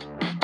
thank you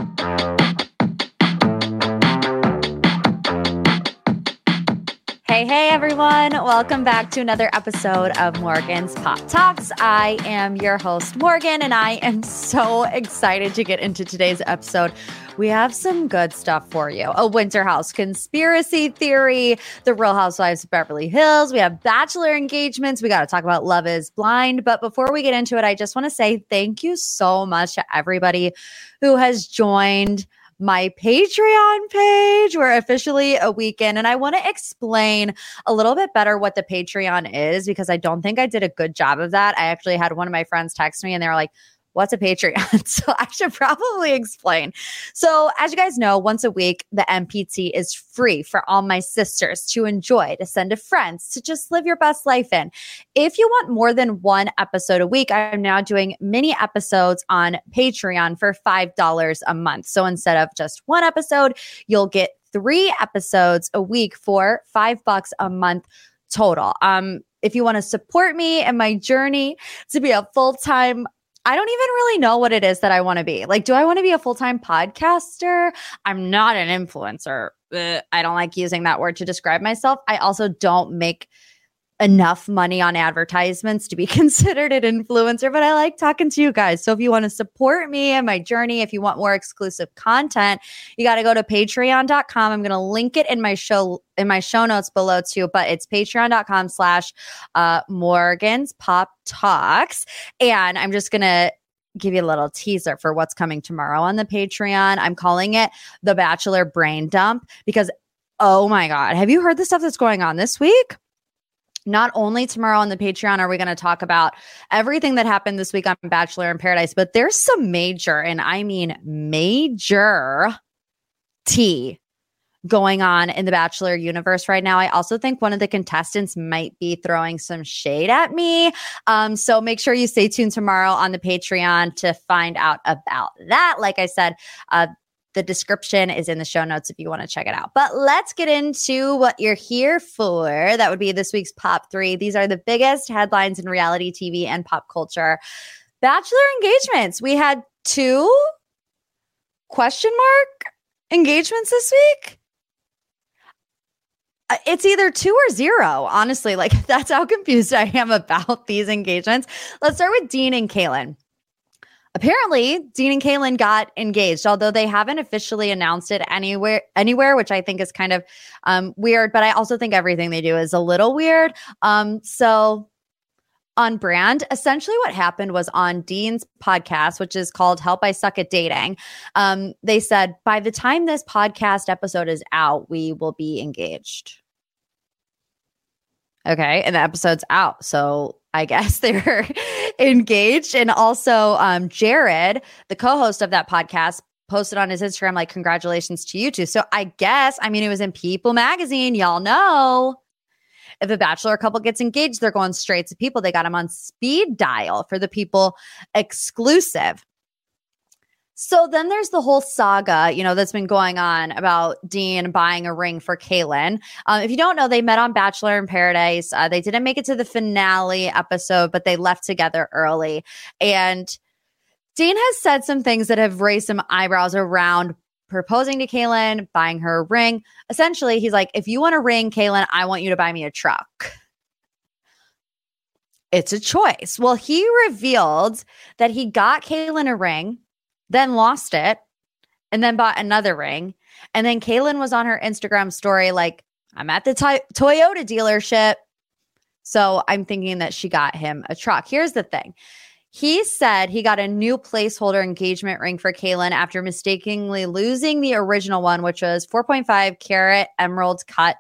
Hey, everyone. Welcome back to another episode of Morgan's Pop Talks. I am your host, Morgan, and I am so excited to get into today's episode. We have some good stuff for you a winter house conspiracy theory, the real housewives of Beverly Hills. We have bachelor engagements. We got to talk about Love is Blind. But before we get into it, I just want to say thank you so much to everybody who has joined my Patreon page. We're officially a weekend, and I want to explain a little bit better what the Patreon is because I don't think I did a good job of that. I actually had one of my friends text me and they were like, what's a Patreon? so I should probably explain. So, as you guys know, once a week, the MPT is free for all my sisters to enjoy, to send to friends, to just live your best life in. If you want more than one episode a week, I'm now doing mini episodes on Patreon for $5 a month. So, instead of just one episode, you'll get three episodes a week for five bucks a month total. Um, if you want to support me and my journey to be a full time I don't even really know what it is that I want to be. Like, do I want to be a full time podcaster? I'm not an influencer. Ugh, I don't like using that word to describe myself. I also don't make enough money on advertisements to be considered an influencer, but I like talking to you guys. So if you want to support me and my journey, if you want more exclusive content, you got to go to patreon.com. I'm going to link it in my show in my show notes below too, but it's patreon.com slash uh, Morgan's Pop Talks. And I'm just going to give you a little teaser for what's coming tomorrow on the Patreon. I'm calling it the Bachelor Brain Dump because, oh my God, have you heard the stuff that's going on this week? Not only tomorrow on the Patreon are we going to talk about everything that happened this week on Bachelor in Paradise, but there's some major, and I mean major tea going on in the Bachelor universe right now. I also think one of the contestants might be throwing some shade at me. Um, so make sure you stay tuned tomorrow on the Patreon to find out about that. Like I said, uh, the description is in the show notes if you want to check it out. But let's get into what you're here for. That would be this week's Pop 3. These are the biggest headlines in reality TV and pop culture. Bachelor engagements. We had two question mark engagements this week. Uh, it's either two or zero, honestly. Like, that's how confused I am about these engagements. Let's start with Dean and Caelynn. Apparently, Dean and Caelynn got engaged, although they haven't officially announced it anywhere, anywhere, which I think is kind of um, weird. But I also think everything they do is a little weird. Um, so on brand. Essentially, what happened was on Dean's podcast, which is called Help I Suck at Dating. Um, they said, by the time this podcast episode is out, we will be engaged. Okay. And the episode's out. So I guess they're engaged. And also, um, Jared, the co host of that podcast, posted on his Instagram, like, congratulations to you two. So I guess, I mean, it was in People magazine. Y'all know if a bachelor couple gets engaged, they're going straight to people. They got them on speed dial for the people exclusive. So then there's the whole saga, you know, that's been going on about Dean buying a ring for Caelynn. Um, if you don't know, they met on Bachelor in Paradise. Uh, they didn't make it to the finale episode, but they left together early. And Dean has said some things that have raised some eyebrows around proposing to Caelynn, buying her a ring. Essentially, he's like, if you want a ring, Caelynn, I want you to buy me a truck. It's a choice. Well, he revealed that he got Caelynn a ring then lost it, and then bought another ring. And then Caelynn was on her Instagram story, like, I'm at the to- Toyota dealership. So I'm thinking that she got him a truck. Here's the thing he said he got a new placeholder engagement ring for Caelynn after mistakenly losing the original one, which was 4.5 carat emerald cut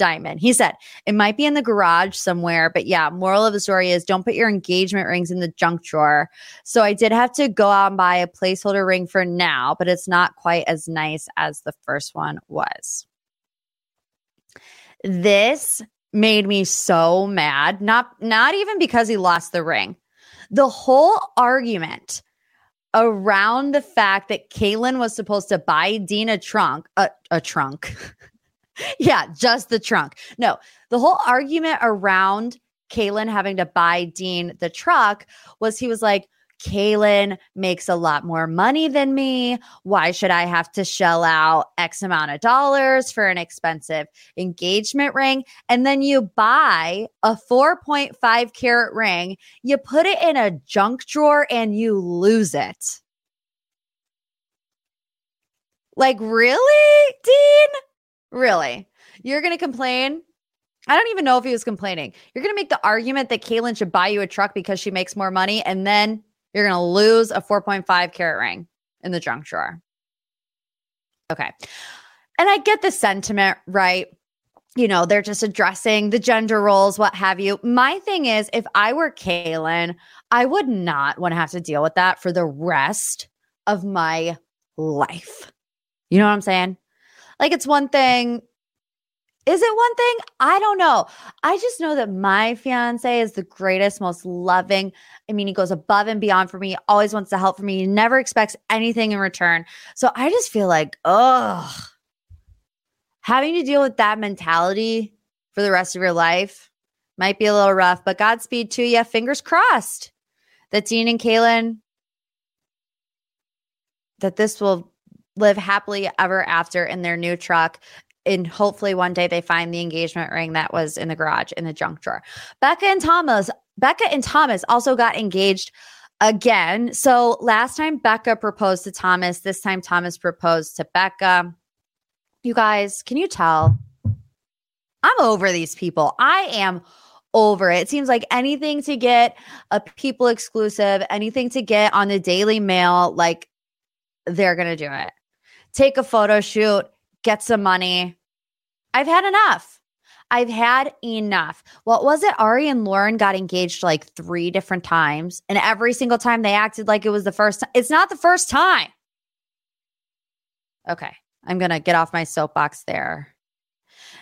diamond. He said it might be in the garage somewhere, but yeah, moral of the story is don't put your engagement rings in the junk drawer. So I did have to go out and buy a placeholder ring for now, but it's not quite as nice as the first one was. This made me so mad. Not not even because he lost the ring the whole argument around the fact that Caelynn was supposed to buy Dean a trunk, a, a trunk. yeah, just the trunk. No, the whole argument around Caelynn having to buy Dean the truck was he was like, Caelynn makes a lot more money than me. Why should I have to shell out X amount of dollars for an expensive engagement ring? And then you buy a 4.5 carat ring, you put it in a junk drawer and you lose it. Like, really, Dean? Really? You're going to complain? I don't even know if he was complaining. You're going to make the argument that Caelynn should buy you a truck because she makes more money and then you're going to lose a 4.5 carat ring in the junk drawer. Okay. And I get the sentiment, right? You know, they're just addressing the gender roles, what have you. My thing is, if I were Caelynn, I would not want to have to deal with that for the rest of my life. You know what I'm saying? Like, it's one thing is it one thing? I don't know. I just know that my fiance is the greatest, most loving. I mean, he goes above and beyond for me, always wants to help for me. He never expects anything in return. So I just feel like, oh, having to deal with that mentality for the rest of your life might be a little rough, but Godspeed to you. Fingers crossed that Dean and Caelynn, that this will live happily ever after in their new truck and hopefully one day they find the engagement ring that was in the garage in the junk drawer. Becca and Thomas, Becca and Thomas also got engaged again. So last time Becca proposed to Thomas, this time Thomas proposed to Becca. You guys, can you tell? I'm over these people. I am over it. It seems like anything to get a people exclusive, anything to get on the Daily Mail, like they're going to do it. Take a photo shoot, get some money. I've had enough. I've had enough. What was it? Arie and Lauren got engaged like three different times, and every single time they acted like it was the first time. It's not the first time. Okay, I'm going to get off my soapbox there.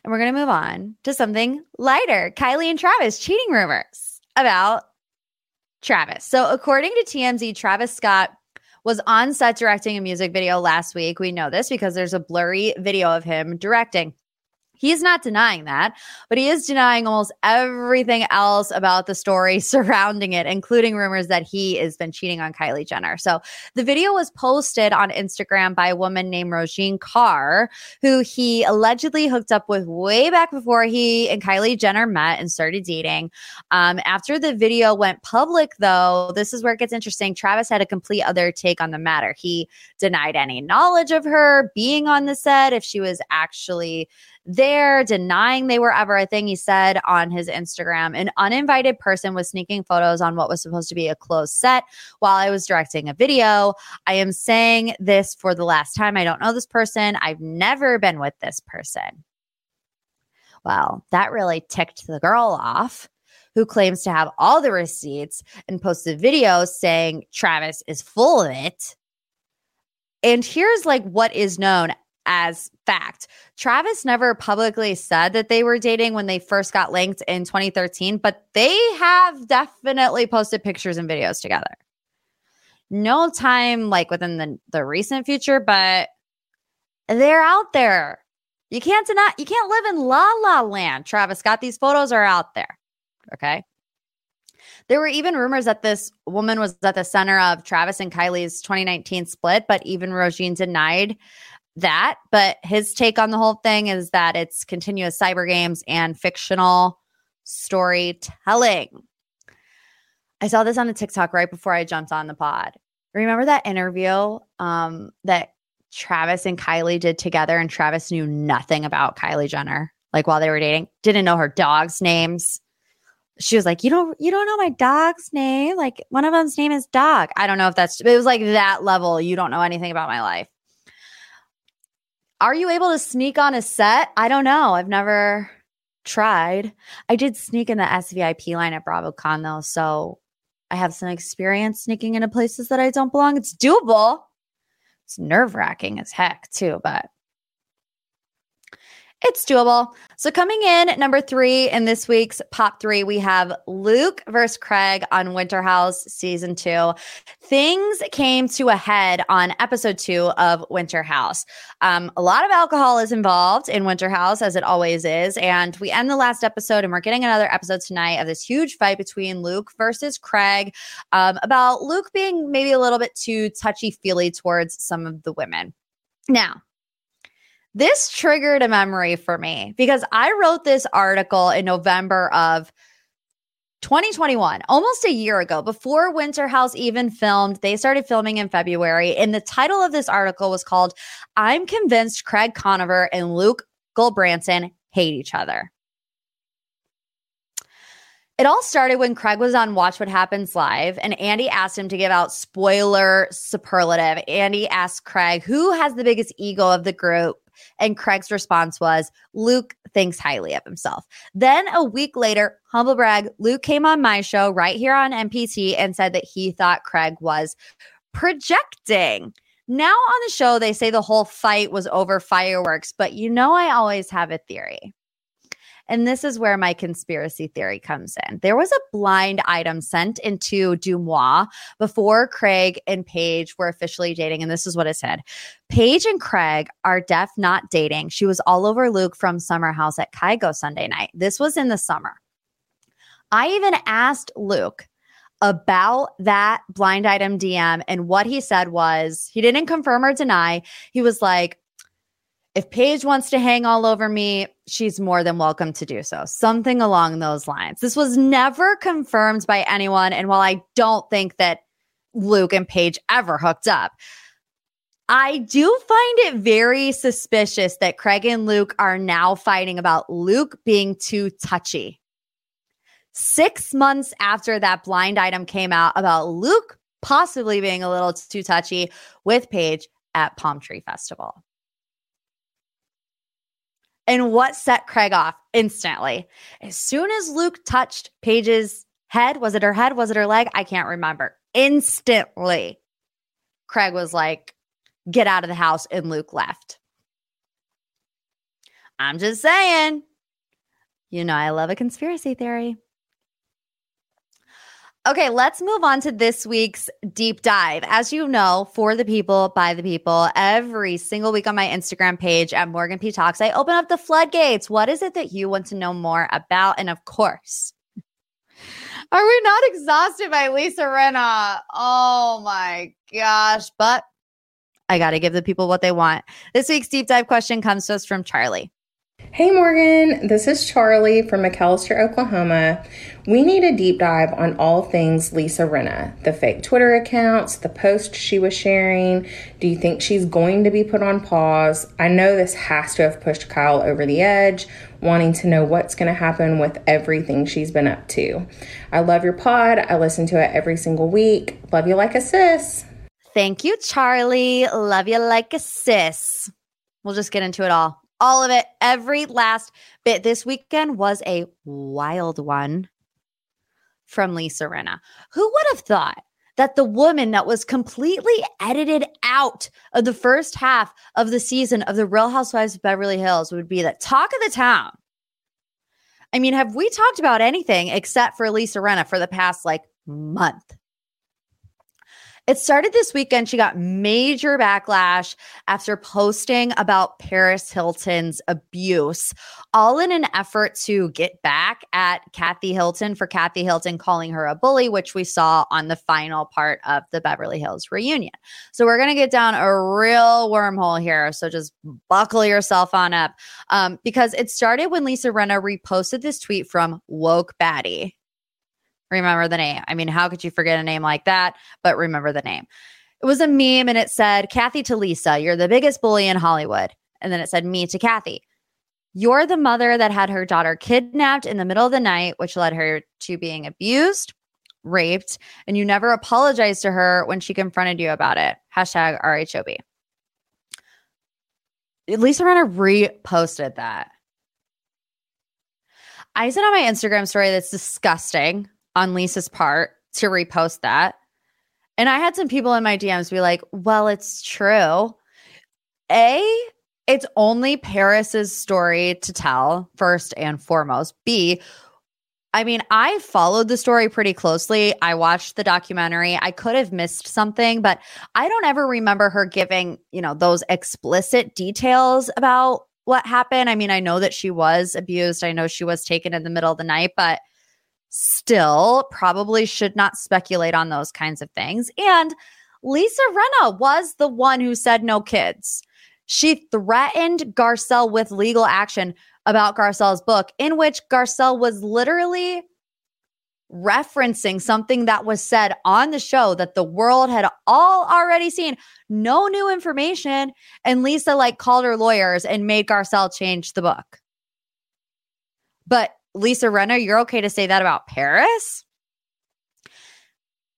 And we're going to move on to something lighter Kylie and Travis cheating rumors about Travis. So, according to TMZ, Travis Scott was on set directing a music video last week. We know this because there's a blurry video of him directing. He's not denying that, but he is denying almost everything else about the story surrounding it, including rumors that he has been cheating on Kylie Jenner. So the video was posted on Instagram by a woman named Rojean Kar, who he allegedly hooked up with way back before he and Kylie Jenner met and started dating. Um, after the video went public, though, this is where it gets interesting. Travis had a complete other take on the matter. He denied any knowledge of her being on the set, if she was actually there, denying they were ever a thing. He said on his Instagram, an uninvited person was sneaking photos on what was supposed to be a closed set while I was directing a video. I am saying this for the last time. I don't know this person. I've never been with this person. Well, that really ticked the girl off who claims to have all the receipts and posted videos saying Travis is full of it. And here's like what is known as fact. Travis never publicly said that they were dating when they first got linked in 2013, but they have definitely posted pictures and videos together. No time like within the, the recent future, but they're out there. You can't deny, you can't live in la la land. Travis Scott, these photos are out there. Okay. There were even rumors that this woman was at the center of Travis and Kylie's 2019 split, but even Rojean denied that, but his take on the whole thing is that it's continuous cyber games and fictional storytelling. I saw this on a TikTok right before I jumped on the pod. Remember that interview um, that Travis and Kylie did together, and Travis knew nothing about Kylie Jenner. Like while they were dating, didn't know her dogs' names. She was like, "You don't, you don't know my dog's name. Like one of them's name is Dog. I don't know if that's. It was like that level. You don't know anything about my life. Are you able to sneak on a set? I don't know. I've never tried. I did sneak in the SVIP line at BravoCon though, so I have some experience sneaking into places that I don't belong. It's doable. It's nerve wracking as heck, too, but it's doable. So, coming in at number three in this week's Pop Three, we have Luke versus Craig on Winter House season two. Things came to a head on episode two of Winter House. Um, a lot of alcohol is involved in Winter House, as it always is. And we end the last episode, and we're getting another episode tonight of this huge fight between Luke versus Craig um, about Luke being maybe a little bit too touchy feely towards some of the women. Now, this triggered a memory for me because I wrote this article in November of 2021, almost a year ago, before Winter House even filmed. They started filming in February. And the title of this article was called I'm Convinced Craig Conover and Luke Gulbranson Hate Each Other. It all started when Craig was on Watch What Happens Live, and Andy asked him to give out spoiler superlative. Andy asked Craig, who has the biggest ego of the group? And Craig's response was, Luke thinks highly of himself. Then a week later, humble brag, Luke came on my show right here on MPT and said that he thought Craig was projecting. Now on the show, they say the whole fight was over fireworks, but you know, I always have a theory. And this is where my conspiracy theory comes in. There was a blind item sent into DeuxMoi before Craig and Paige were officially dating. And this is what it said Paige and Craig are deaf not dating. She was all over Luke from Summer House at Kygo Sunday night. This was in the summer. I even asked Luke about that blind item DM. And what he said was he didn't confirm or deny. He was like, if Paige wants to hang all over me, she's more than welcome to do so. Something along those lines. This was never confirmed by anyone. And while I don't think that Luke and Paige ever hooked up, I do find it very suspicious that Craig and Luke are now fighting about Luke being too touchy. Six months after that blind item came out about Luke possibly being a little too touchy with Paige at Palm Tree Festival. And what set Craig off instantly? As soon as Luke touched Paige's head, was it her head? Was it her leg? I can't remember. Instantly, Craig was like, get out of the house. And Luke left. I'm just saying. You know, I love a conspiracy theory. Okay, let's move on to this week's deep dive. As you know, for the people, by the people, every single week on my Instagram page at Morgan P Talks, I open up the floodgates. What is it that you want to know more about? And of course, are we not exhausted by Lisa Rinna? Oh my gosh. But I got to give the people what they want. This week's deep dive question comes to us from Charlie. Hey Morgan, this is Charlie from McAlester, Oklahoma. We need a deep dive on all things Lisa Rinna, the fake Twitter accounts, the post she was sharing. Do you think she's going to be put on pause? I know this has to have pushed Kyle over the edge, wanting to know what's going to happen with everything she's been up to. I love your pod. I listen to it every single week. Love you like a sis. Thank you, Charlie. Love you like a sis. We'll just get into it all all of it, every last bit. This weekend was a wild one from Lisa Rinna. Who would have thought that the woman that was completely edited out of the first half of the season of The Real Housewives of Beverly Hills would be the talk of the town? I mean, have we talked about anything except for Lisa Rinna for the past like month? It started this weekend. She got major backlash after posting about Paris Hilton's abuse, all in an effort to get back at Kathy Hilton for Kathy Hilton calling her a bully, which we saw on the final part of the Beverly Hills reunion. So we're going to get down a real wormhole here. So just buckle yourself on up um, because it started when Lisa Rinna reposted this tweet from Woke Baddie remember the name. I mean, how could you forget a name like that? But remember the name. it was a meme and it said, Kathy to Lisa, you're the biggest bully in Hollywood. And then it said, me to Kathy. You're the mother that had her daughter kidnapped in the middle of the night, which led her to being abused, raped, and you never apologized to her when she confronted you about it. Hashtag RHOB. Lisa Rinna reposted that. I said on my Instagram story that's disgusting on Lisa's part to repost that. And I had some people in my DMs be like, well, it's true. A, it's only Paris's story to tell, first and foremost. B, I mean, I followed the story pretty closely. I watched the documentary. I could have missed something, but I don't ever remember her giving, you know, those explicit details about what happened. I mean, I know that she was abused. I know she was taken in the middle of the night, but still probably should not speculate on those kinds of things. And Lisa Rinna was the one who said no kids. She threatened Garcelle with legal action about Garcelle's book, in which Garcelle was literally referencing something that was said on the show that the world had all already seen. No new information. And Lisa like called her lawyers and made Garcelle change the book. But Lisa Rinna, you're okay to say that about Paris?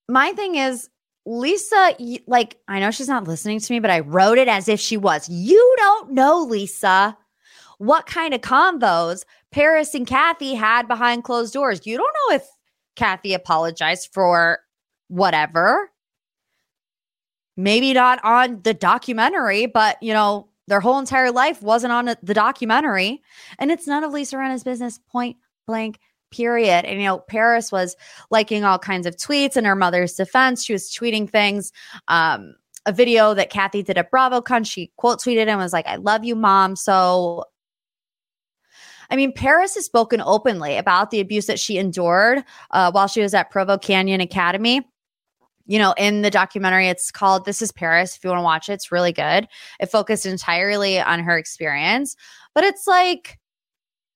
My thing is, Lisa, like, I know she's not listening to me, but I wrote it as if she was. You don't know, Lisa, what kind of combos Paris and Kathy had behind closed doors. You don't know if Kathy apologized for whatever. Maybe not on the documentary, but, you know, their whole entire life wasn't on the documentary. And it's none of Lisa Rinna's business, point blank period. And, you know, Paris was liking all kinds of tweets in her mother's defense. She was tweeting things. Um, a video that Kathy did at BravoCon, she quote tweeted and was like, I love you, mom. So, I mean, Paris has spoken openly about the abuse that she endured uh, while she was at Provo Canyon Academy. You know, in the documentary, it's called This is Paris. If you want to watch it, it's really good. It focused entirely on her experience, but it's like,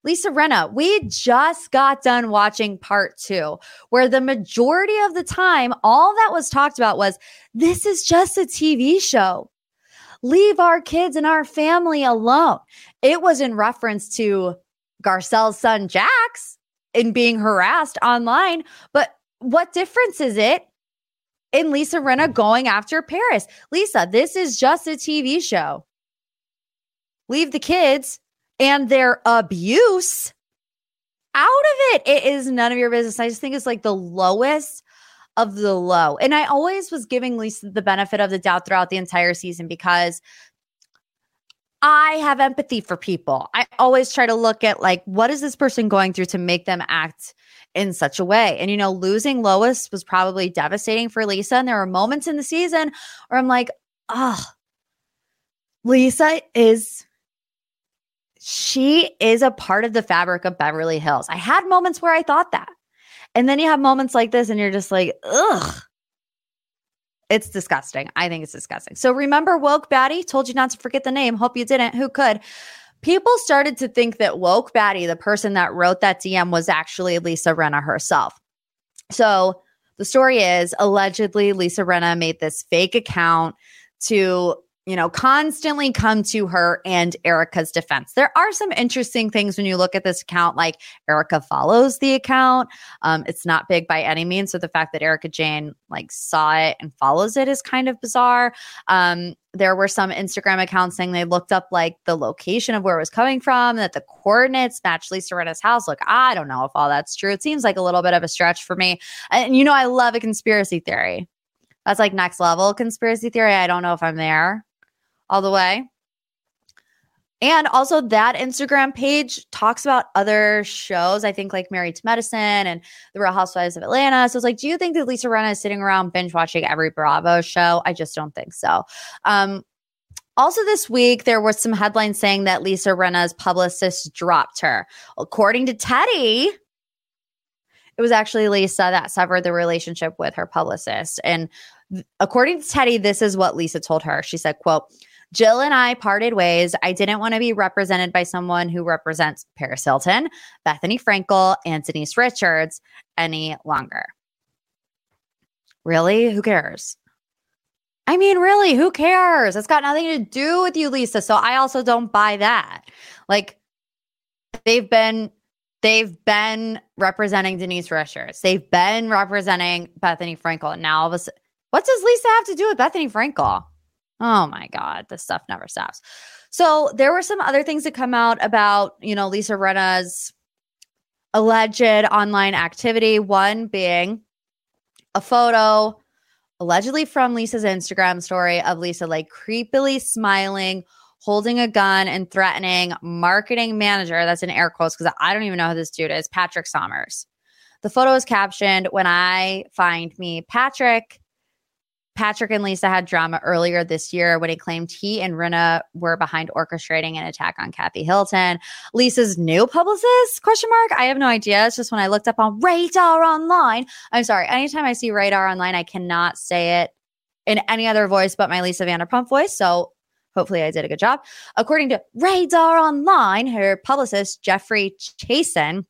Lisa Rinna, we just got done watching part two, where the majority of the time, all that was talked about was this is just a TV show. Leave our kids and our family alone. It was in reference to Garcelle's son, Jax, in being harassed online. But what difference is it in Lisa Rinna going after Paris? Lisa, this is just a TV show. Leave the kids and their abuse out of it. It is none of your business. I just think it's like the lowest of the low. And I always was giving Lisa the benefit of the doubt throughout the entire season because I have empathy for people. I always try to look at like what is this person going through to make them act in such a way. And you know, losing Lois was probably devastating for Lisa and there were moments in the season where I'm like, "Oh, Lisa is she is a part of the fabric of Beverly Hills. I had moments where I thought that. And then you have moments like this and you're just like, ugh. It's disgusting. I think it's disgusting. So remember woke baddie? Told you not to forget the name. Hope you didn't. Who could? People started to think that woke baddie, the person that wrote that DM, was actually Lisa Rinna herself. So the story is allegedly Lisa Rinna made this fake account to you know, constantly come to her and Erika's defense. There are some interesting things when you look at this account, like Erika follows the account. Um, it's not big by any means. So the fact that Erika Jayne like saw it and follows it is kind of bizarre. Um, there were some Instagram accounts saying they looked up like the location of where it was coming from, that the coordinates matched Lisa Rinna's house. Look, I don't know if all that's true. It seems like a little bit of a stretch for me. And you know, I love a conspiracy theory. That's like next level conspiracy theory. I don't know if I'm there all the way. And also, that Instagram page talks about other shows. I think like Married to Medicine and The Real Housewives of Atlanta. So it's like, do you think that Lisa Rinna is sitting around binge watching every Bravo show? I just don't think so. Um, also, this week, there was some headlines saying that Lisa Rinna's publicist dropped her. According to Teddy, it was actually Lisa that severed the relationship with her publicist. And according to Teddy, this is what Lisa told her. She said, quote, Jill and I parted ways. I didn't want to be represented by someone who represents Paris Hilton, Bethenny Frankel, and Denise Richards any longer. Really? Who cares? I mean, really, who cares? It's got nothing to do with you, Lisa. So I also don't buy that. Like they've been they've been representing Denise Richards. They've been representing Bethenny Frankel. And now all of a sudden, what does Lisa have to do with Bethenny Frankel? Oh my God, this stuff never stops. So there were some other things that come out about, you know, Lisa Rinna's alleged online activity. One being a photo allegedly from Lisa's Instagram story of Lisa like creepily smiling, holding a gun, and threatening marketing manager. That's in air quotes because I don't even know who this dude is, Patrick Sommers. The photo is captioned When I find me Patrick, Patrick and Lisa had drama earlier this year when he claimed he and Rinna were behind orchestrating an attack on Kathy Hilton. Lisa's new publicist? Question mark. I have no idea. It's just when I looked up on Radar Online. I'm sorry. Anytime I see Radar Online, I cannot say it in any other voice but my Lisa Vanderpump voice. So hopefully I did a good job. According to Radar Online, her publicist Jeffrey Chason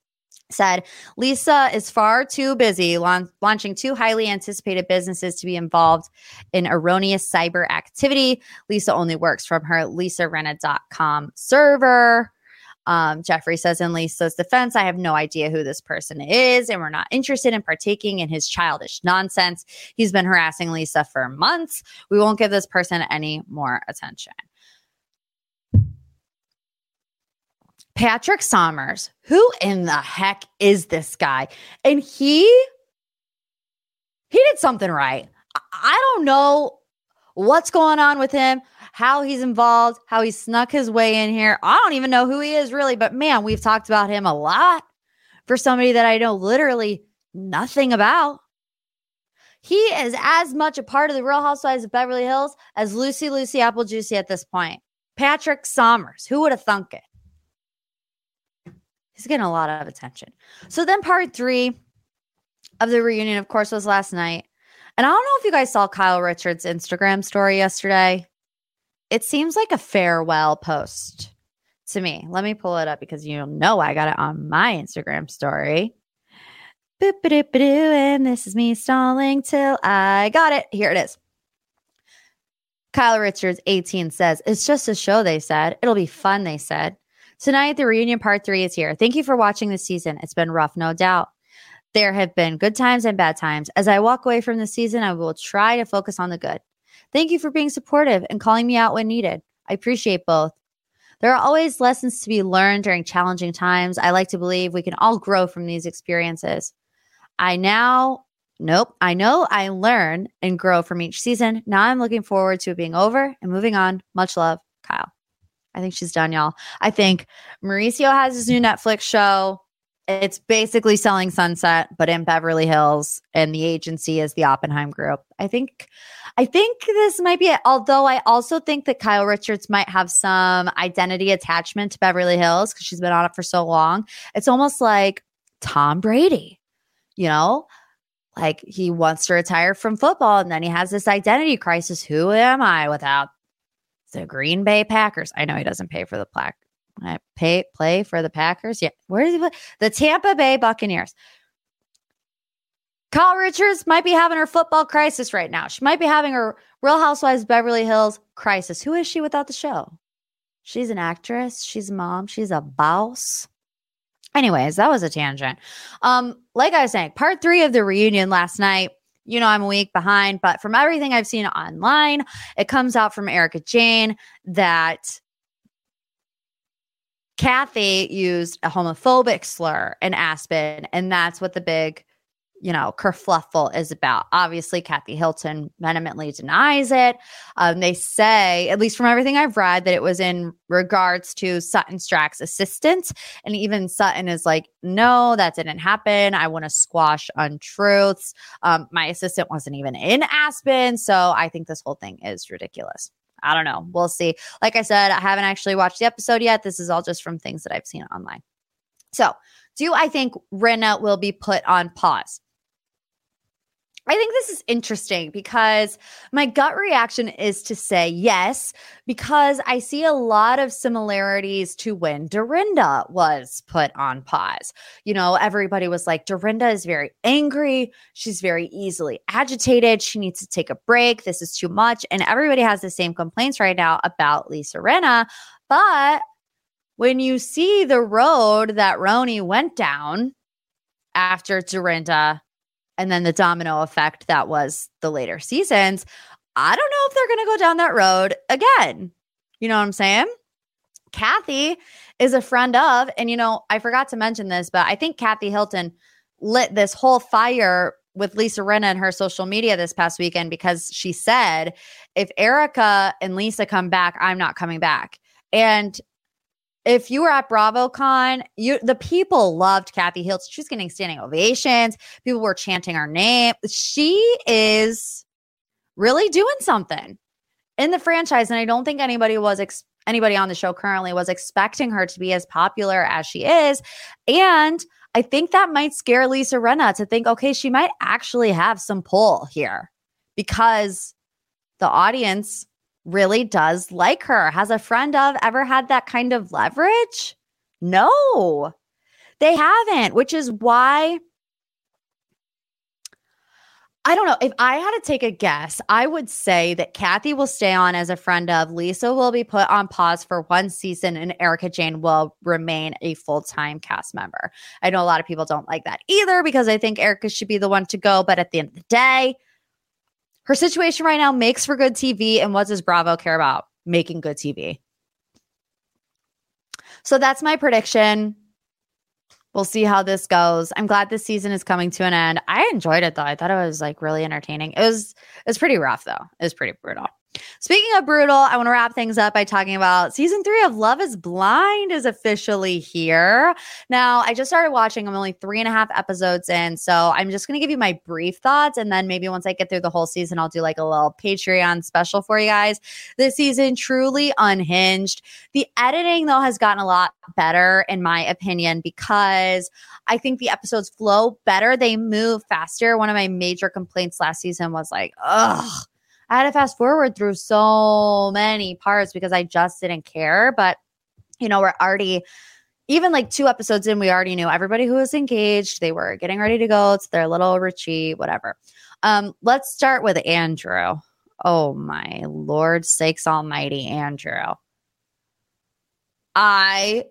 said Lisa is far too busy launch- launching two highly anticipated businesses to be involved in erroneous cyber activity. Lisa only works from her lisarinna.com server. Um, Jeffrey says in Lisa's defense, I have no idea who this person is, and we're not interested in partaking in his childish nonsense. He's been harassing Lisa for months. We won't give this person any more attention. Patrick Sommers, who in the heck is this guy? And he he did something right. I don't know what's going on with him, how he's involved, how he snuck his way in here. I don't even know who he is really, but man, we've talked about him a lot for somebody that I know literally nothing about. He is as much a part of the Real Housewives of Beverly Hills as Lucy Lucy Apple Juicy at this point. Patrick Sommers, who would have thunk it? He's getting a lot of attention. So then part three of the reunion, of course, was last night. And I don't know if you guys saw Kyle Richards' Instagram story yesterday. It seems like a farewell post to me. Let me pull it up because you know I got it on my Instagram story. And this is me stalling till I got it. Here it is. Kyle Richards, 18, says, It's just a show, they said. It'll be fun, they said. Tonight, the reunion part three is here. Thank you for watching this season. It's been rough, no doubt. There have been good times and bad times. As I walk away from the season, I will try to focus on the good. Thank you for being supportive and calling me out when needed. I appreciate both. There are always lessons to be learned during challenging times. I like to believe we can all grow from these experiences. I now, nope, I know I learn and grow from each season. Now I'm looking forward to it being over and moving on. Much love. I think she's done, y'all. I think Mauricio has his new Netflix show. It's basically selling Sunset, but in Beverly Hills, and the agency is the Oppenheim Group. I think, I think this might be it. Although I also think that Kyle Richards might have some identity attachment to Beverly Hills because she's been on it for so long. It's almost like Tom Brady, you know, like he wants to retire from football, and then he has this identity crisis. Who am I without the Green Bay Packers. I know he doesn't pay for the plaque. I pay play for the Packers. Yeah, where is he? The Tampa Bay Buccaneers. Kyle Richards might be having her football crisis right now. She might be having her Real Housewives Beverly Hills crisis. Who is she without the show? She's an actress. She's a mom. She's a boss. Anyways, that was a tangent. Um, like I was saying, part three of the reunion last night you know, I'm a week behind, but from everything I've seen online, it comes out from Erika Jayne that Kathy used a homophobic slur in Aspen, and that's what the big you know, kerfluffle is about. Obviously, Kathy Hilton vehemently denies it. Um, they say, at least from everything I've read, that it was in regards to Sutton Stracke's assistant. And even Sutton is like, no, that didn't happen. I want to squash untruths. Um, my assistant wasn't even in Aspen. So I think this whole thing is ridiculous. I don't know. We'll see. Like I said, I haven't actually watched the episode yet. This is all just from things that I've seen online. So, do I think Rinna will be put on pause? I think this is interesting because my gut reaction is to say yes, because I see a lot of similarities to when Dorinda was put on pause. You know, everybody was like, Dorinda is very angry. She's very easily agitated. She needs to take a break. This is too much. And everybody has the same complaints right now about Lisa Rinna. But when you see the road that RHONY went down after Dorinda and then the domino effect that was the later seasons. I don't know if they're going to go down that road again. You know what I'm saying? Kathy is a friend of, and you know, I forgot to mention this, but I think Kathy Hilton lit this whole fire with Lisa Rinna and her social media this past weekend because she said, if Erika and Lisa come back, I'm not coming back. And if you were at BravoCon, you the people loved Kathy Hilton. She was getting standing ovations. People were chanting her name. She is really doing something in the franchise, and I don't think anybody was ex- anybody on the show currently was expecting her to be as popular as she is. And I think that might scare Lisa Rinna to think, okay, she might actually have some pull here because the audience really does like her. Has a friend of ever had that kind of leverage? No, they haven't, which is why I don't know. If I had to take a guess, I would say that Kathy will stay on as a friend of. Lisa will be put on pause for one season, and Erika Jayne will remain a full time cast member. I know a lot of people don't like that either because I think Erika should be the one to go. But at the end of the day, her situation right now makes for good TV. And what does Bravo care about? Making good TV. So that's my prediction. We'll see how this goes. I'm glad this season is coming to an end. I enjoyed it though. I thought it was like really entertaining. It was it was pretty rough though. It was pretty brutal. Speaking of brutal, I want to wrap things up by talking about season three of Love is Blind is officially here. Now, I just started watching. I'm only three and a half episodes in. So I'm just going to give you my brief thoughts. And then maybe once I get through the whole season, I'll do like a little Patreon special for you guys. This season truly unhinged. The editing, though, has gotten a lot better, in my opinion, because I think the episodes flow better. They move faster. One of my major complaints last season was like, ugh I had to fast forward through so many parts because I just didn't care. But, you know, we're already, even like two episodes in, we already knew everybody who was engaged. They were getting ready to go to their little retreat, whatever. Um, let's start with Andrew. Oh my Lord sakes almighty, Andrew. I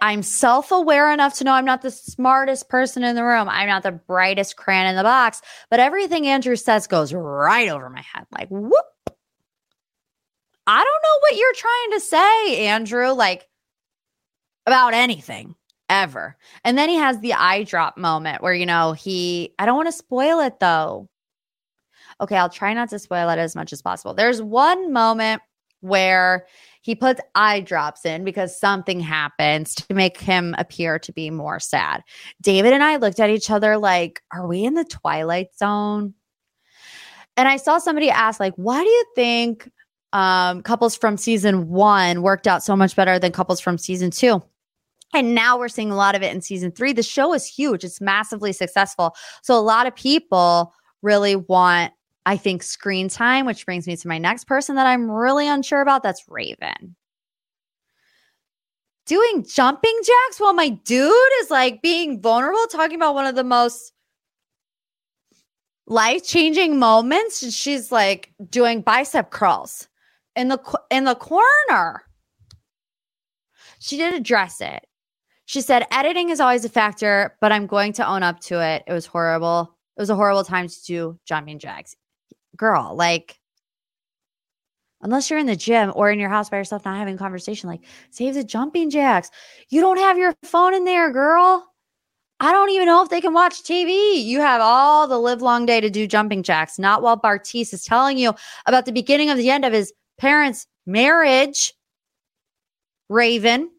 I'm self aware enough to know I'm not the smartest person in the room. I'm not the brightest crayon in the box, but everything Andrew says goes right over my head. Like, whoop. I don't know what you're trying to say, Andrew, like about anything ever. And then he has the eye drop moment where, you know, he, I don't want to spoil it though. Okay, I'll try not to spoil it as much as possible. There's one moment where he puts eye drops in because something happens to make him appear to be more sad. David and I looked at each other like, are we in the twilight zone? And I saw somebody ask, like, why do you think um, couples from season one worked out so much better than couples from season two? And now we're seeing a lot of it in season three. The show is huge, it's massively successful. So a lot of people really want I think screen time, which brings me to my next person that I'm really unsure about. That's Raven. Doing jumping jacks while my dude is like being vulnerable, talking about one of the most life changing moments. She's like doing bicep curls in the in the corner. She did address it. She said, editing is always a factor, but I'm going to own up to it. It was horrible. It was a horrible time to do jumping jacks girl, like unless you're in the gym or in your house by yourself not having conversation like save the jumping jacks. You don't have your phone in there girl. I don't even know if they can watch tv you have all the live long day to do jumping jacks not while bartise is telling you about the beginning of the end of his parents marriage raven.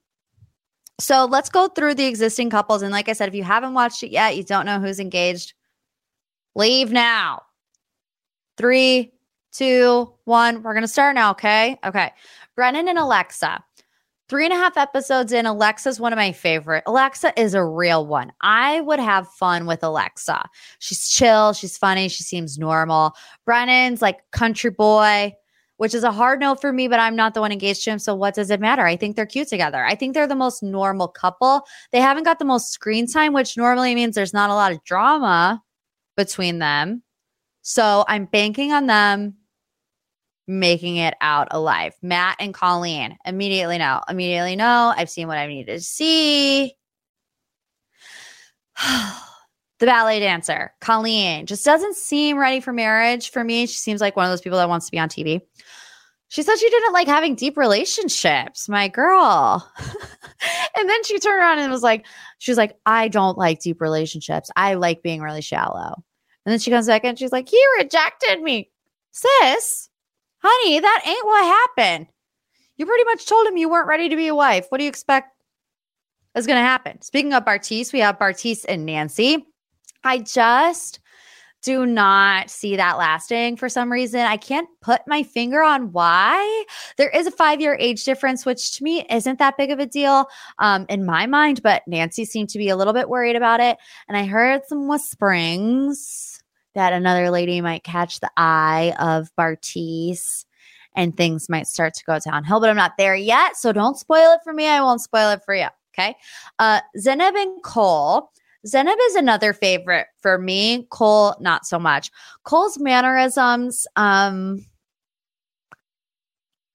So let's go through the existing couples. And like i said if you haven't watched it yet you don't know who's engaged leave now Three, two, one. We're going to start now. Okay. Okay. Brennan and Alexa. Three and a half episodes in, Alexa's one of my favorite. Alexa is a real one. I would have fun with Alexa. She's chill, she's funny, she seems normal. Brennan's like country boy, which is a hard no for me, but I'm not the one engaged to him. So what does it matter? I think they're cute together. I think they're the most normal couple. They haven't got the most screen time, which normally means there's not a lot of drama between them. So I'm banking on them making it out alive. Matt and Colleen, immediately no, immediately no. I've seen what I needed to see. the ballet dancer, Colleen, just doesn't seem ready for marriage for me. She seems like one of those people that wants to be on TV. She said she didn't like having deep relationships, my girl. and then she turned around and was like, she was like, I don't like deep relationships. I like being really shallow. And then she comes back and she's like, he rejected me. Sis, honey, that ain't what happened. You pretty much told him you weren't ready to be a wife. What do you expect is going to happen? Speaking of Bartise, we have Bartise and Nancy. I just do not see that lasting for some reason. I can't put my finger on why. There is a five year age difference, which to me isn't that big of a deal um, in my mind, but Nancy seemed to be a little bit worried about it. And I heard some whisperings that another lady might catch the eye of Bartise and things might start to go downhill, but I'm not there yet. So don't spoil it for me. I won't spoil it for you. Okay. Uh, Zanab and Cole Zanab is another favorite for me. Cole, not so much. Cole's mannerisms, um,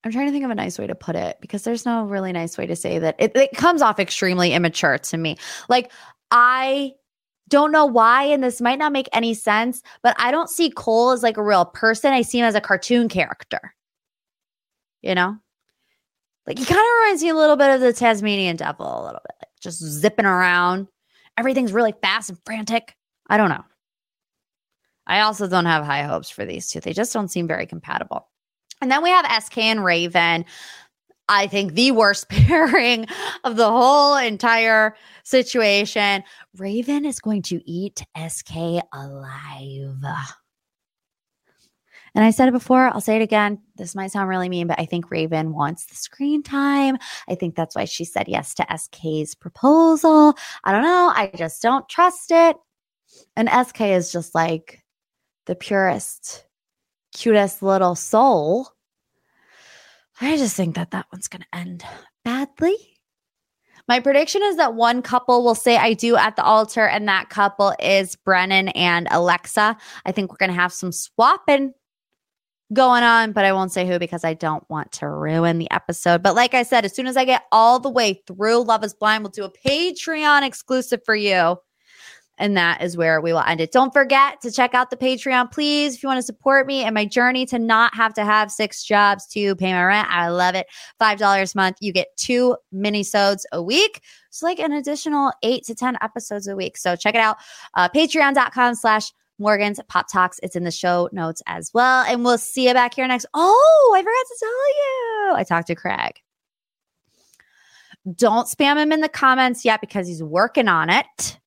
I'm trying to think of a nice way to put it because there's no really nice way to say that. It, it comes off extremely immature to me. Like, I don't know why, and this might not make any sense, but I don't see Cole as like a real person. I see him as a cartoon character. You know? Like he kind of reminds me a little bit of the Tasmanian devil, a little bit, like just zipping around everything's really fast and frantic. I don't know. I also don't have high hopes for these two. They just don't seem very compatible. And then we have SK and Raven. I think the worst pairing of the whole entire situation. Raven is going to eat SK alive. And I said it before, I'll say it again. This might sound really mean, but I think Raven wants the screen time. I think that's why she said yes to SK's proposal. I don't know. I just don't trust it. And SK is just like the purest, cutest little soul. I just think that that one's going to end badly. My prediction is that one couple will say I do at the altar, and that couple is Brennon and Alexa. I think we're going to have some swapping going on, but I won't say who because I don't want to ruin the episode. But like I said, as soon as I get all the way through Love is Blind, we'll do a Patreon exclusive for you. And that is where we will end it. Don't forget to check out the Patreon, please, if you want to support me and my journey to not have to have six jobs to pay my rent. I love it. $5 a month. You get two mini-sodes a week. It's like an additional eight to 10 episodes a week. So check it out. Uh, Patreon.com slash Morgan's Pop Talks. It's in the show notes as well. And we'll see you back here next. Oh, I forgot to tell you. I talked to Craig. Don't spam him in the comments yet because he's working on it.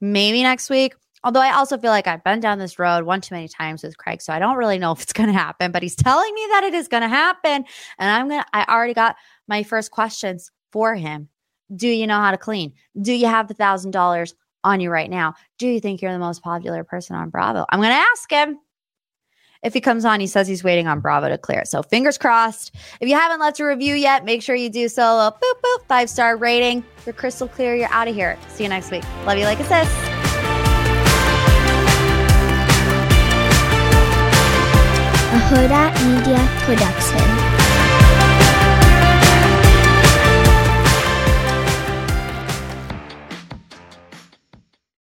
Maybe next week. Although I also feel like I've been down this road one too many times with Craig, so I don't really know if it's going to happen, but he's telling me that it is going to happen. And I'm going to, I already got my first questions for him. Do you know how to clean? Do you have the thousand dollars on you right now. Do you think you're the most popular person on Bravo? I'm going to ask him. If he comes on, he says he's waiting on Bravo to clear it. So fingers crossed. If you haven't left a review yet, make sure you do so. A boop, boop, five star rating. You're crystal clear. You're out of here. See you next week. Love you like a sis. A Hurrdat Media Production.